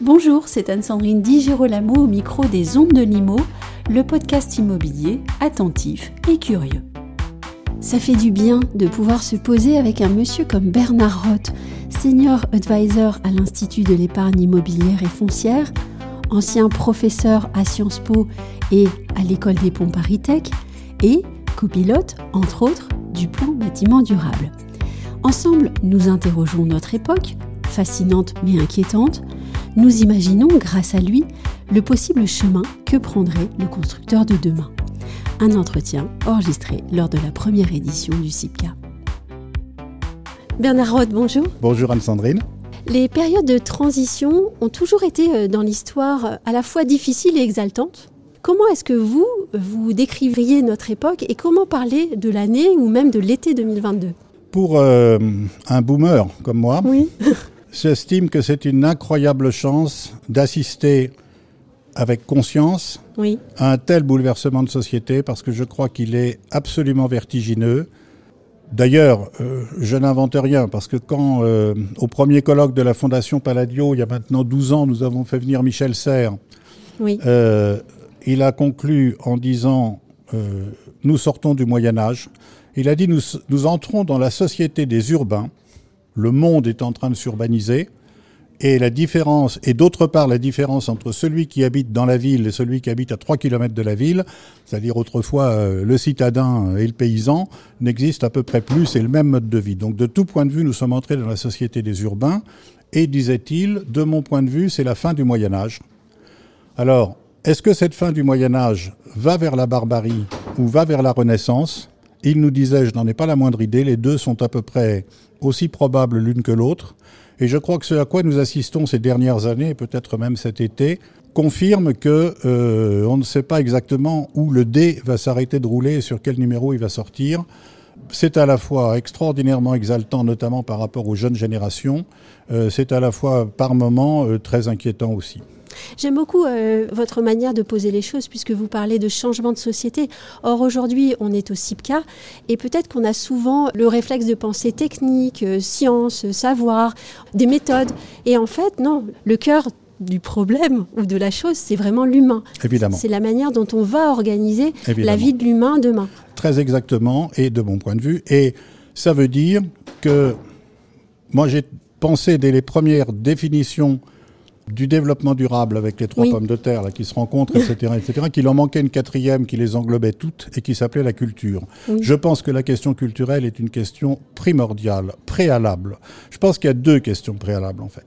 Bonjour, c'est Anne-Sandrine Di Girolamo au micro des Ondes de Limo, le podcast immobilier attentif et curieux. Ça fait du bien de pouvoir se poser avec un monsieur comme Bernard Roth, senior advisor à l'Institut de l'épargne immobilière et foncière, ancien professeur à Sciences Po et à l'école des ponts Paris-Tech, et copilote, entre autres, du plan bâtiment durable. Ensemble, nous interrogeons notre époque, fascinante mais inquiétante, nous imaginons, grâce à lui, le possible chemin que prendrait le constructeur de demain. Un entretien enregistré lors de la première édition du CIPCA. Bernard Roth, bonjour. Bonjour Anne-Sandrine. Les périodes de transition ont toujours été euh, dans l'histoire euh, à la fois difficiles et exaltantes. Comment est-ce que vous, vous décrivriez notre époque et comment parler de l'année ou même de l'été 2022 Pour euh, un boomer comme moi, oui. J'estime que c'est une incroyable chance d'assister avec conscience oui. à un tel bouleversement de société parce que je crois qu'il est absolument vertigineux. D'ailleurs, euh, je n'invente rien parce que quand, euh, au premier colloque de la Fondation Palladio, il y a maintenant 12 ans, nous avons fait venir Michel Serres, oui. euh, il a conclu en disant euh, Nous sortons du Moyen-Âge. Il a dit nous, nous entrons dans la société des urbains le monde est en train de s'urbaniser. Et la différence, et d'autre part la différence entre celui qui habite dans la ville et celui qui habite à 3 km de la ville, c'est-à-dire autrefois euh, le citadin et le paysan, n'existe à peu près plus, c'est le même mode de vie. Donc de tout point de vue, nous sommes entrés dans la société des urbains, et disait-il, de mon point de vue, c'est la fin du Moyen Âge. Alors, est-ce que cette fin du Moyen Âge va vers la barbarie ou va vers la Renaissance? Il nous disait, je n'en ai pas la moindre idée, les deux sont à peu près aussi probables l'une que l'autre. Et je crois que ce à quoi nous assistons ces dernières années, peut-être même cet été, confirme que euh, on ne sait pas exactement où le dé va s'arrêter de rouler et sur quel numéro il va sortir. C'est à la fois extraordinairement exaltant, notamment par rapport aux jeunes générations. Euh, c'est à la fois, par moments, euh, très inquiétant aussi. J'aime beaucoup euh, votre manière de poser les choses puisque vous parlez de changement de société. Or aujourd'hui, on est au CIPCA et peut-être qu'on a souvent le réflexe de penser technique, euh, science, savoir, des méthodes. Et en fait, non, le cœur du problème ou de la chose, c'est vraiment l'humain. Évidemment. C'est la manière dont on va organiser Évidemment. la vie de l'humain demain. Très exactement, et de mon point de vue. Et ça veut dire que moi j'ai pensé dès les premières définitions du développement durable avec les trois Oui. pommes de terre là, qui se rencontrent, etc., etc., qu'il en manquait une quatrième qui les englobait toutes et qui s'appelait la culture. Oui. Je pense que la question culturelle est une question primordiale, préalable. Je pense qu'il y a deux questions préalables en fait.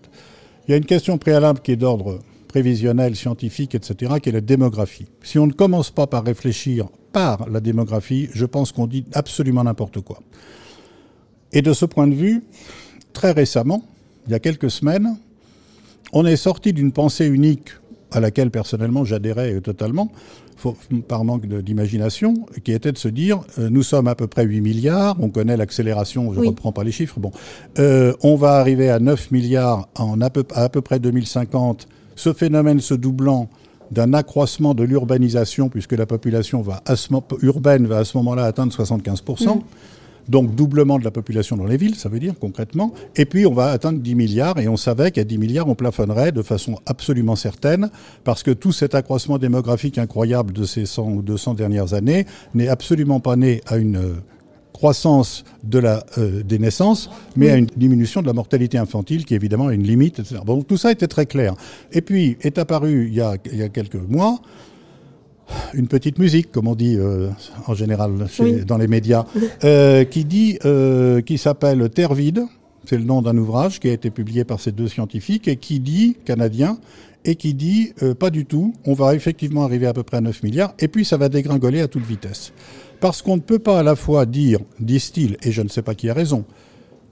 Il y a une question préalable qui est d'ordre prévisionnel, scientifique, etc., qui est la démographie. Si on ne commence pas par réfléchir par la démographie, je pense qu'on dit absolument n'importe quoi. Et de ce point de vue, très récemment, il y a quelques semaines, on est sorti d'une pensée unique à laquelle personnellement j'adhérais totalement, par manque d'imagination, qui était de se dire, euh, nous sommes à peu près 8 milliards, on connaît l'accélération, je ne Oui. reprends pas les chiffres, bon, Euh, on va arriver à 9 milliards en à peu, à peu près 2050, ce phénomène se doublant d'un accroissement de l'urbanisation, puisque la population va à ce mo- urbaine va à ce moment-là atteindre 75%. Donc doublement de la population dans les villes, ça veut dire concrètement. Et puis on va atteindre 10 milliards et on savait qu'à 10 milliards on plafonnerait de façon absolument certaine parce que tout cet accroissement démographique incroyable de ces 100 ou 200 dernières années n'est absolument pas né à une euh, croissance de la, euh, des naissances, mais à une diminution de la mortalité infantile qui évidemment a une limite, etc. Bon, tout ça était très clair. Et puis est apparu il y a, il y a quelques mois une petite musique, comme on dit euh, en général chez- Oui. dans les médias, euh, qui dit, euh, qui s'appelle Terre vide. C'est le nom d'un ouvrage qui a été publié par ces deux scientifiques et qui dit, canadien, et qui dit, pas du tout, on va effectivement arriver à peu près à 9 milliards, et puis ça va dégringoler à toute vitesse. Parce qu'on ne peut pas à la fois dire, disent-ils, et je ne sais pas qui a raison,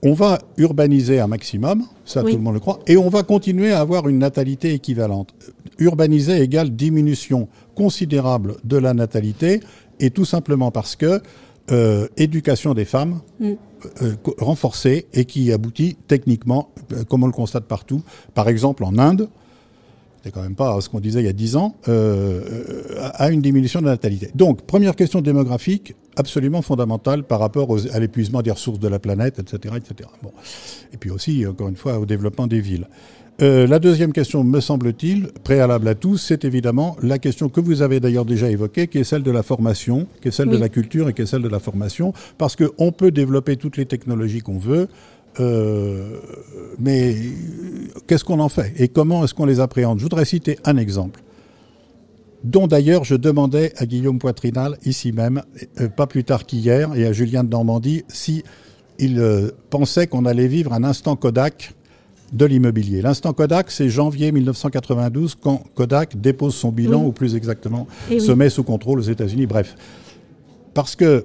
on va urbaniser un maximum, ça Oui. tout le monde le croit, et on va continuer à avoir une natalité équivalente. Urbaniser égale diminution considérable de la natalité, et tout simplement parce que euh, éducation des femmes Mm. euh, renforcée et qui aboutit techniquement, euh, comme on le constate partout, par exemple en Inde, c'est quand même pas ce qu'on disait il y a 10 ans, euh, à une diminution de la natalité. Donc, première question démographique, absolument fondamentale par rapport à l'épuisement des ressources de la planète, etc. etc. Bon. Et puis aussi, encore une fois, au développement des villes. Euh, la deuxième question, me semble-t-il, préalable à tout, c'est évidemment la question que vous avez d'ailleurs déjà évoquée, qui est celle de la formation, qui est celle de la culture et qui est celle de la formation, parce qu'on peut développer toutes les technologies qu'on veut, euh, mais qu'est-ce qu'on en fait et comment est-ce qu'on les appréhende? Je voudrais citer un exemple, dont d'ailleurs je demandais à Guillaume Poitrinal, ici même, euh, pas plus tard qu'hier, et à Julien de Normandie, si il euh, pensait qu'on allait vivre un instant Kodak de l'immobilier. L'instant Kodak, c'est janvier 1992, quand Kodak dépose son bilan, ou plus exactement, se met sous contrôle aux États-Unis. Bref. Parce que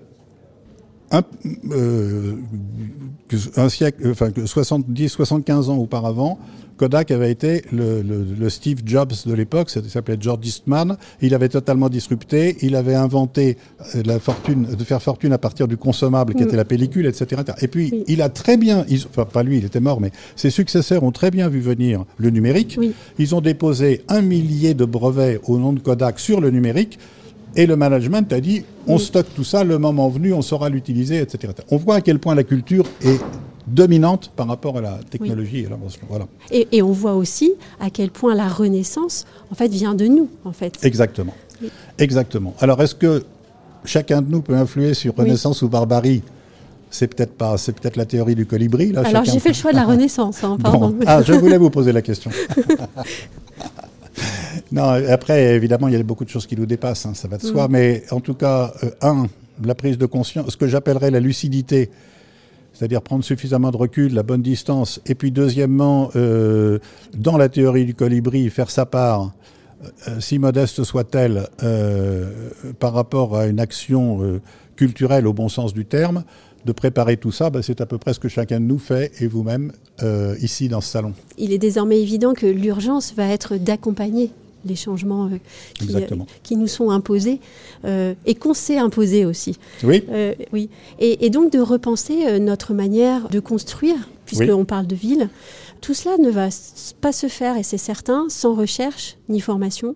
un, euh, un siècle, enfin 70, 75 ans auparavant, Kodak avait été le, le, le Steve Jobs de l'époque, ça s'appelait George Eastman. Il avait totalement disrupté, il avait inventé euh, la fortune, de faire fortune à partir du consommable qui mm. était la pellicule, etc. Et puis il a très bien, enfin pas lui, il était mort, mais ses successeurs ont très bien vu venir le numérique. Ils ont déposé un millier de brevets au nom de Kodak sur le numérique. Et le management a dit, on stocke tout ça, le moment venu, on saura l'utiliser, etc. On voit à quel point la culture est dominante par rapport à la technologie et l'invention. Voilà. Et, on voit aussi à quel point la Renaissance, en fait, vient de nous, en fait. Exactement. Exactement. Alors, est-ce que chacun de nous peut influer sur Renaissance ou barbarie? C'est peut-être pas, c'est peut-être la théorie du colibri. Là, Alors j'ai fait le choix de la Renaissance. Hein, pardon. Ah, je voulais vous poser la question. non, après, évidemment, il y a beaucoup de choses qui nous dépassent, hein, ça va de soi. Mm. Mais en tout cas, euh, un, la prise de conscience, ce que j'appellerais la lucidité, c'est-à-dire prendre suffisamment de recul, la bonne distance. Et puis, deuxièmement, euh, dans la théorie du colibri, faire sa part, euh, si modeste soit-elle, par rapport à une action culturelle au bon sens du terme, de préparer tout ça, bah, c'est à peu près ce que chacun de nous fait, et vous-même, ici dans ce salon. Il est désormais évident que l'urgence va être d'accompagner les changements euh, euh, qui, nous sont imposés euh, et qu'on s'est imposés aussi. Oui. oui. Et, donc de repenser notre manière de construire, puisqu'on parle de ville. Tout cela ne va pas se faire, et c'est certain, sans recherche ni formation.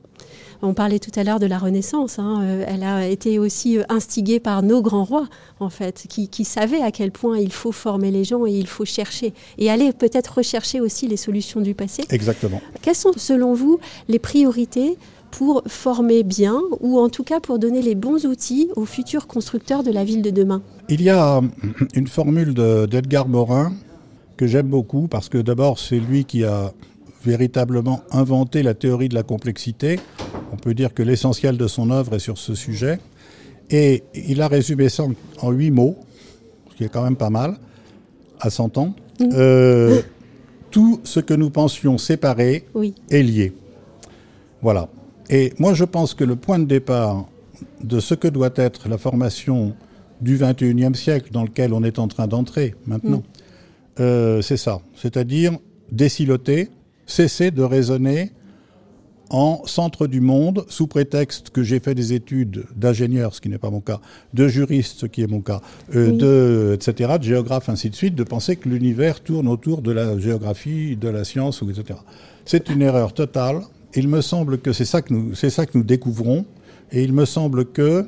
On parlait tout à l'heure de la Renaissance. Hein, euh, elle a été aussi euh, instigée par nos grands rois, en fait, qui, savaient à quel point il faut former les gens et il faut chercher. Et aller peut-être rechercher aussi les solutions du passé. Exactement. Quelles sont, selon vous, les priorités pour former bien, ou en tout cas pour donner les bons outils aux futurs constructeurs de la ville de demain? Il y a euh, une formule d'Edgar Morin que j'aime beaucoup, parce que d'abord, c'est lui qui a véritablement inventé la théorie de la complexité. On peut dire que l'essentiel de son œuvre est sur ce sujet. Et il a résumé ça en huit mots, ce qui est quand même pas mal, à 100 ans. Mmh. Euh, tout ce que nous pensions séparer est lié. Voilà. Et moi, je pense que le point de départ de ce que doit être la formation du 21e siècle dans lequel on est en train d'entrer maintenant, mmh. euh, c'est ça. C'est-à-dire déciloter, cesser de raisonner en centre du monde, sous prétexte que j'ai fait des études d'ingénieur, ce qui n'est pas mon cas, de juriste, ce qui est mon cas, euh, de, etc., de géographe, ainsi de suite, de penser que l'univers tourne autour de la géographie, de la science, etc. C'est une erreur totale. Il me semble que c'est ça que nous, c'est ça que nous découvrons, et il me semble que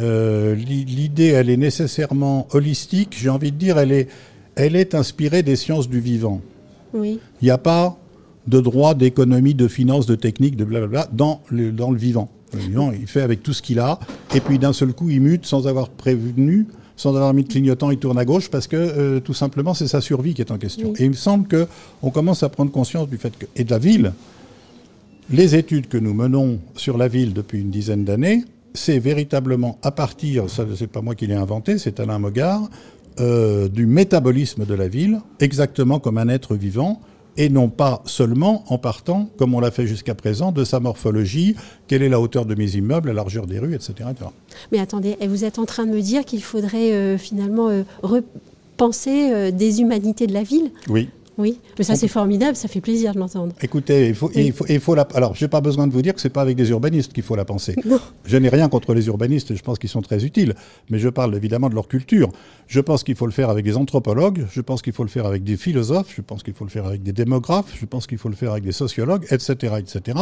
euh, l'idée, elle est nécessairement holistique. J'ai envie de dire, elle est, elle est inspirée des sciences du vivant. Oui. Il n'y a pas de droit, d'économie, de finance, de technique, de blablabla dans le, dans le vivant. Le vivant, il fait avec tout ce qu'il a, et puis d'un seul coup, il mute sans avoir prévenu, sans avoir mis de clignotant, il tourne à gauche parce que euh, tout simplement, c'est sa survie qui est en question. Et il me semble que on commence à prendre conscience du fait que, et de la ville, les études que nous menons sur la ville depuis une dizaine d'années, c'est véritablement à partir, ça c'est pas moi qui l'ai inventé, c'est Alain Mogard, euh, du métabolisme de la ville, exactement comme un être vivant, et non pas seulement en partant, comme on l'a fait jusqu'à présent, de sa morphologie, quelle est la hauteur de mes immeubles, la largeur des rues, etc. Mais attendez, vous êtes en train de me dire qu'il faudrait euh, finalement euh, repenser des humanités de la ville? Oui. Oui, mais ça c'est formidable, ça fait plaisir de l'entendre. Écoutez, il faut, il faut, il faut la. Alors, j'ai pas besoin de vous dire que c'est pas avec des urbanistes qu'il faut la penser. Je n'ai rien contre les urbanistes, je pense qu'ils sont très utiles, mais je parle évidemment de leur culture. Je pense qu'il faut le faire avec des anthropologues, je pense qu'il faut le faire avec des philosophes, je pense qu'il faut le faire avec des démographes, je pense qu'il faut le faire avec des sociologues, etc., etc.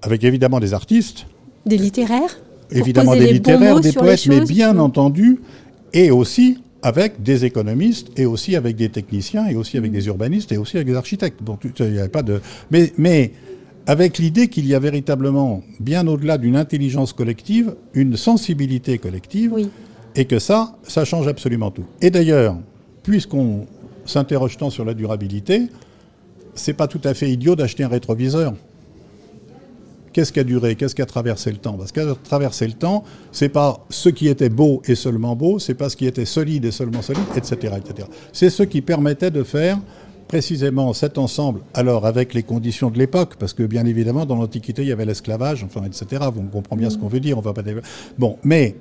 Avec évidemment des artistes. Des littéraires? Évidemment des littéraires, des poètes, mais bien entendu, et aussi avec des économistes et aussi avec des techniciens et aussi avec des urbanistes et aussi avec des architectes. Bon, il y avait pas de, mais, mais avec l'idée qu'il y a véritablement, bien au-delà d'une intelligence collective, une sensibilité collective, et que ça, ça change absolument tout. Et d'ailleurs, puisqu'on s'interroge tant sur la durabilité, c'est pas tout à fait idiot d'acheter un rétroviseur. Qu'est-ce qui a duré? Qu'est-ce qui a traversé le temps? Parce qu'à traversé le temps, c'est pas ce qui était beau et seulement beau, c'est pas ce qui était solide et seulement solide, etc., etc. C'est ce qui permettait de faire précisément cet ensemble, alors avec les conditions de l'époque, parce que bien évidemment dans l'Antiquité il y avait l'esclavage, enfin, etc. Vous comprenez bien ce qu'on veut dire. On va pas bon, mais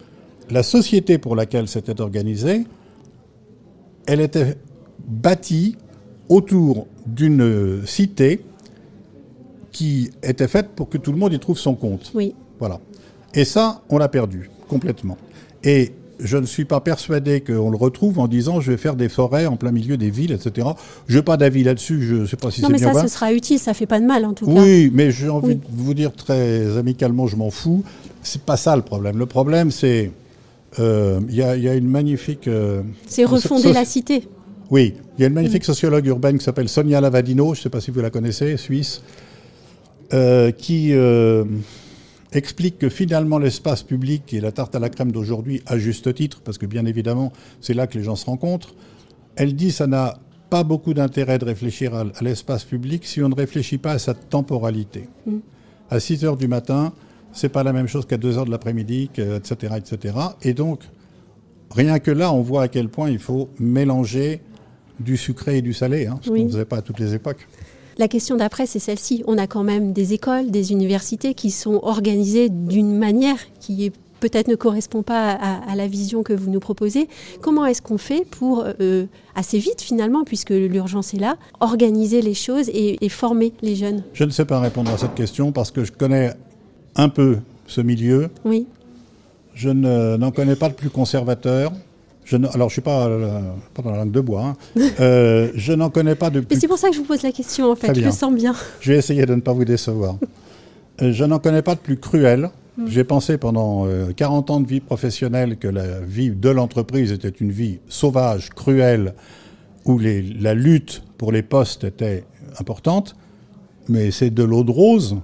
la société pour laquelle c'était organisé, elle était bâtie autour d'une cité qui était faite pour que tout le monde y trouve son compte. Oui. Voilà. Et ça, on l'a perdu complètement. Et je ne suis pas persuadé qu'on le retrouve en disant je vais faire des forêts en plein milieu des villes, etc. Je n'ai pas d'avis là-dessus, je ne sais pas si c'est bien. Non, mais ça, ce sera utile, ça fait pas de mal en tout cas. Oui, mais j'ai envie de vous dire très amicalement, je m'en fous. C'est pas ça le problème. Le problème, c'est. Euh, il y, a une magnifique. Euh, c'est refonder la cité. Oui, il y a une magnifique sociologue urbaine qui s'appelle Sonia Lavadino, je ne sais pas si vous la connaissez, suisse, euh, qui euh, explique que finalement l'espace public et la tarte à la crème d'aujourd'hui, à juste titre, parce que bien évidemment c'est là que les gens se rencontrent, elle dit ça n'a pas beaucoup d'intérêt de réfléchir à, l'espace public si on ne réfléchit pas à sa temporalité. Mm. À 6 heures du matin, c'est pas la même chose qu'à 2 heures de l'après-midi, etc., etc. Et donc, rien que là, on voit à quel point il faut mélanger du sucré et du salé, hein, ce qu'on ne faisait pas à toutes les époques. La question d'après, c'est celle-ci. On a quand même des écoles, des universités qui sont organisées d'une manière qui peut-être ne correspond pas à, la vision que vous nous proposez. Comment est-ce qu'on fait pour, euh, assez vite finalement, puisque l'urgence est là, organiser les choses et, former les jeunes? Je ne sais pas répondre à cette question parce que je connais un peu ce milieu. Oui. Je n'en connais pas le plus conservateur alors, je ne suis pas, euh, pas, dans la langue de bois. Hein. Euh, je n'en connais pas depuis. c'est pour ça que je vous pose la question, en fait. Je le sens bien. Je vais essayer de ne pas vous décevoir. Euh, je n'en connais pas de plus cruel. Hmm. J'ai pensé pendant 40 ans de vie professionnelle que la vie de l'entreprise était une vie sauvage, cruelle, où les, la lutte pour les postes était importante. Mais c'est de l'eau de rose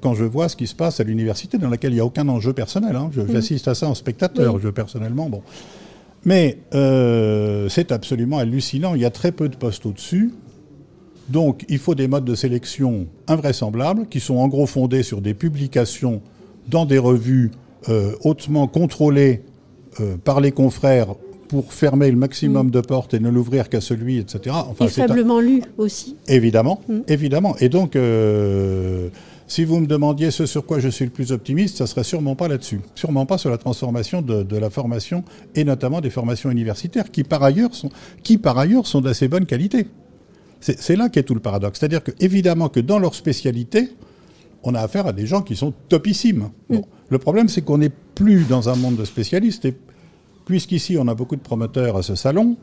quand je vois ce qui se passe à l'université dans laquelle il n'y a aucun enjeu personnel. Hein. Hmm. J'assiste à ça en spectateur, je personnellement. Bon. Mais euh, c'est absolument hallucinant. Il y a très peu de postes au-dessus. Donc il faut des modes de sélection invraisemblables qui sont en gros fondés sur des publications dans des revues euh, hautement contrôlées euh, par les confrères pour fermer le maximum mm. de portes et ne l'ouvrir qu'à celui, etc. Enfin, et faiblement lu aussi. Évidemment, mm. évidemment. Et donc, si vous me demandiez ce sur quoi je suis le plus optimiste, ça serait sûrement pas là-dessus. Sûrement pas sur la transformation de, la formation et notamment des formations universitaires qui par ailleurs sont, qui par ailleurs sont d'assez bonne qualité. C'est là qu'est tout le paradoxe. C'est-à-dire que évidemment que dans leur spécialité, on a affaire à des gens qui sont topissimes. Mm. Le problème, c'est qu'on n'est plus dans un monde de spécialistes. Et puisqu'ici, on a beaucoup de promoteurs à ce salon,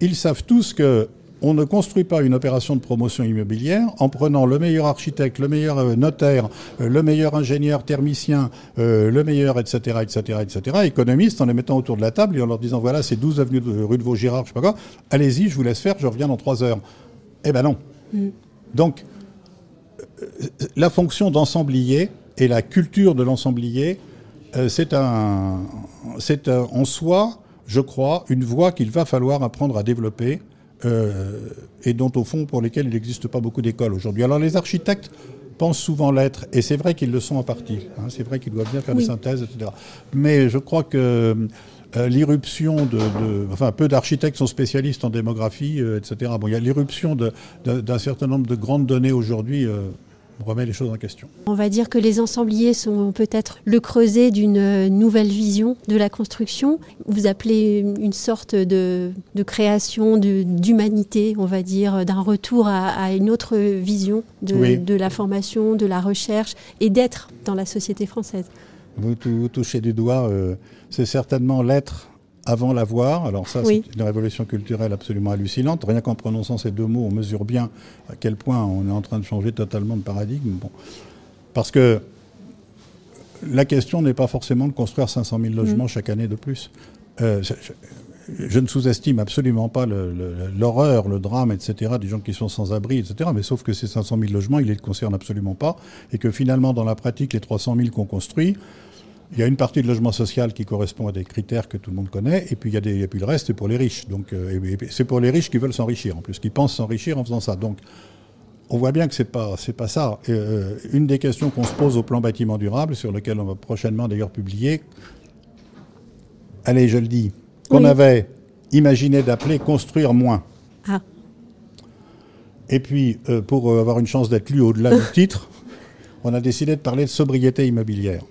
ils savent tous que on ne construit pas une opération de promotion immobilière en prenant le meilleur architecte, le meilleur euh, notaire, euh, le meilleur ingénieur thermicien, euh, le meilleur, etc., etc., etc., économiste, en les mettant autour de la table et en leur disant voilà, c'est 12 avenue de rue de Vaugirard, je sais pas quoi, allez-y, je vous laisse faire, je reviens dans 3 heures. Eh ben non. Mm. Donc, la fonction d'ensemblier et la culture de l'ensemblier, c'est un, c'est en soi, je crois, une voie qu'il va falloir apprendre à développer euh, et dont au fond pour lesquels il n'existe pas beaucoup d'écoles aujourd'hui. Alors les architectes pensent souvent l'être, et c'est vrai qu'ils le sont en partie. Hein. c'est vrai qu'ils doivent bien faire des synthèses, etc. Mais je crois que euh, l'irruption de, Enfin, peu d'architectes sont spécialistes en démographie, euh, etc. Bon, il y a l'irruption d'un certain nombre de grandes données aujourd'hui remet les choses en question. On va dire que les ensembliers sont peut-être le creuset d'une nouvelle vision de la construction. Vous appelez une sorte de, création d'humanité, on va dire, d'un retour à, une autre vision de, de, la formation, de la recherche et d'être dans la société française. Vous, touchez du doigt, euh, c'est certainement l'être avant l'avoir. Alors ça, c'est une révolution culturelle absolument hallucinante. Rien qu'en prononçant ces deux mots, on mesure bien à quel point on est en train de changer totalement de paradigme. Bon. Parce que la question n'est pas forcément de construire 500 000 logements mm. chaque année de plus. Euh, je, ne sous-estime absolument pas l'horreur, le, drame, etc., des gens qui sont sans abri, etc. Mais sauf que ces 500 000 logements, ils ne les concernent absolument pas. Et que finalement, dans la pratique, les 300 000 qu'on construit, il y a une partie de logement social qui correspond à des critères que tout le monde connaît, et puis il y a, des, puis le reste, c'est pour les riches. Donc, euh, c'est pour les riches qui veulent s'enrichir, en plus, qui pensent s'enrichir en faisant ça. Donc, on voit bien que c'est pas, c'est pas ça. Euh, une des questions qu'on se pose au plan bâtiment durable, sur lequel on va prochainement d'ailleurs publier, allez, je le dis, qu'on avait imaginé d'appeler construire moins. Ah. Et puis, euh, pour avoir une chance d'être lu au-delà du titre, on a décidé de parler de sobriété immobilière.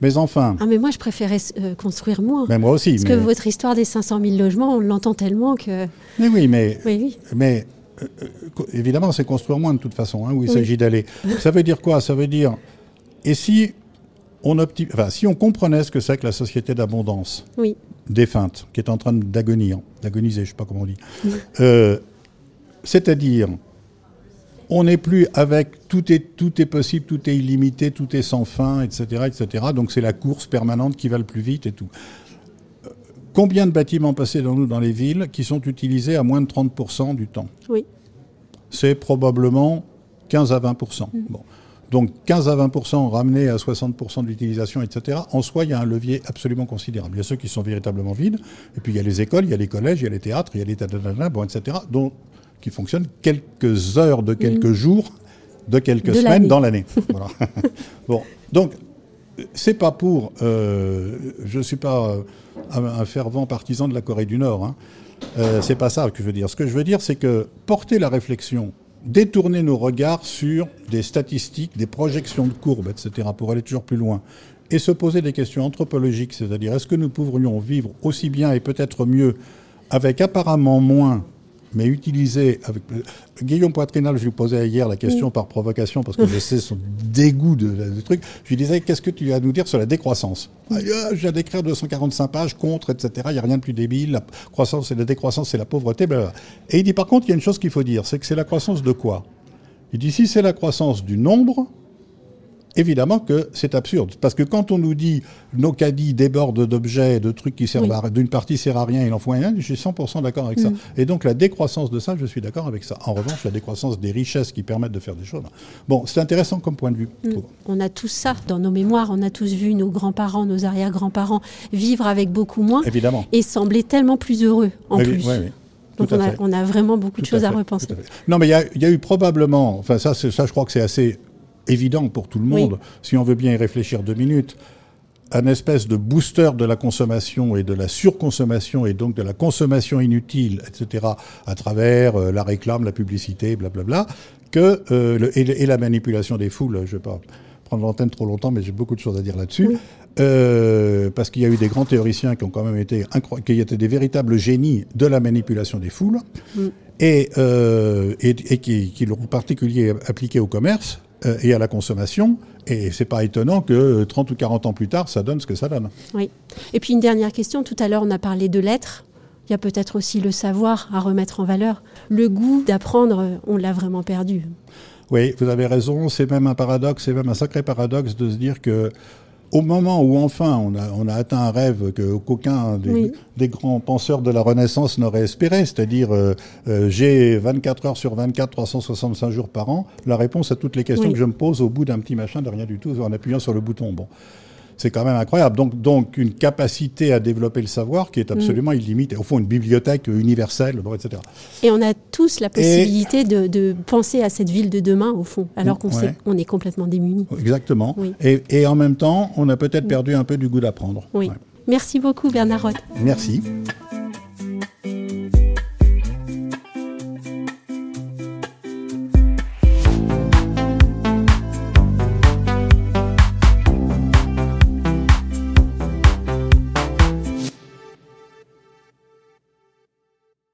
Mais enfin. Ah, mais moi, je préférais euh, construire moins. Mais moi aussi. Parce que votre histoire des 500 000 logements, on l'entend tellement que. Mais oui, mais. Oui, Mais euh, euh, évidemment, c'est construire moins de toute façon, hein, où il s'agit d'aller. Ça veut dire quoi? Ça veut dire. Et si on, enfin, si on comprenait ce que c'est que la société d'abondance oui. défunte, qui est en train d'agonir, d'agoniser, je ne sais pas comment on dit, c'est-à-dire on n'est plus avec tout est, tout est possible, tout est illimité, tout est sans fin, etc. etc. Donc c'est la course permanente qui va le plus vite et tout. Euh, combien de bâtiments passés dans nous dans les villes qui sont utilisés à moins de 30% du temps? Oui. C'est probablement 15 à 20%. Mm. Bon. Donc 15 à 20% ramenés à 60% d'utilisation, etc. En soi, il y a un levier absolument considérable. Il y a ceux qui sont véritablement vides, et puis il y a les écoles, il y a les collèges, il y a les théâtres, il y a les bon, etc. Donc qui fonctionne quelques heures de quelques jours de quelques semaines dans l'année. bon, donc c'est pas pour. Euh, je suis pas euh, un, fervent partisan de la Corée du Nord. Hein. Euh, c'est pas ça que je veux dire. Ce que je veux dire, c'est que porter la réflexion, détourner nos regards sur des statistiques, des projections de courbes, etc., pour aller toujours plus loin, et se poser des questions anthropologiques, c'est-à-dire est-ce que nous pourrions vivre aussi bien et peut-être mieux avec apparemment moins mais utilisé avec. Guillaume Poitrinal, je lui posais hier la question par provocation, parce que je sais son dégoût de, du truc. Je lui disais Qu'est-ce que tu as à nous dire sur la décroissance? Ah, Je viens d'écrire 245 pages contre, etc. Il n'y a rien de plus débile. La croissance et la décroissance, c'est la pauvreté. Et il dit Par contre, il y a une chose qu'il faut dire c'est que c'est la croissance de quoi? Il dit Si c'est la croissance du nombre, évidemment que c'est absurde. Parce que quand on nous dit nos caddies débordent d'objets, de trucs qui servent à d'une partie sert à rien, il en faut rien, je suis 100% d'accord avec ça. Mm. Et donc la décroissance de ça, je suis d'accord avec ça. En revanche, la décroissance des richesses qui permettent de faire des choses. Bon, c'est intéressant comme point de vue. Mm. On a tous ça dans nos mémoires, on a tous vu nos grands-parents, nos arrière-grands-parents vivre avec beaucoup moins. Évidemment. Et sembler tellement plus heureux en plus. Oui, oui. Donc on a, on a, vraiment beaucoup de choses à, repenser. non, mais il y, a eu probablement, enfin ça, ça je crois que c'est assez évident pour tout le monde, si on veut bien y réfléchir deux minutes, un espèce de booster de la consommation et de la surconsommation et donc de la consommation inutile, etc., à travers euh, la réclame, la publicité, blablabla, que, euh, et, la manipulation des foules, je ne vais pas prendre l'antenne trop longtemps, mais j'ai beaucoup de choses à dire là-dessus, euh, parce qu'il y a eu des grands théoriciens qui ont quand même été, qui étaient des véritables génies de la manipulation des foules, et, et, qui, qui l'ont en particulier appliqué au commerce, et à la consommation. Et c'est pas étonnant que 30 ou 40 ans plus tard, ça donne ce que ça donne. Oui. Et puis une dernière question. Tout à l'heure, on a parlé de l'être. Il y a peut-être aussi le savoir à remettre en valeur. Le goût d'apprendre, on l'a vraiment perdu. Oui, vous avez raison. C'est même un paradoxe, c'est même un sacré paradoxe de se dire que au moment où enfin on a, on a atteint un rêve que qu'aucun des, grands penseurs de la Renaissance n'aurait espéré, c'est-à-dire euh, euh, j'ai 24 heures sur 24, 365 jours par an, la réponse à toutes les questions que je me pose au bout d'un petit machin de rien du tout en appuyant sur le bouton. Bon c'est quand même incroyable. Donc, donc une capacité à développer le savoir qui est absolument mm. illimitée. Au fond, une bibliothèque universelle, etc. Et on a tous la possibilité de, penser à cette ville de demain, au fond, alors qu'on qu'on est complètement démunis. Exactement. Et, et, en même temps, on a peut-être perdu un peu du goût d'apprendre. Oui. Merci beaucoup, Bernard Roth. Merci.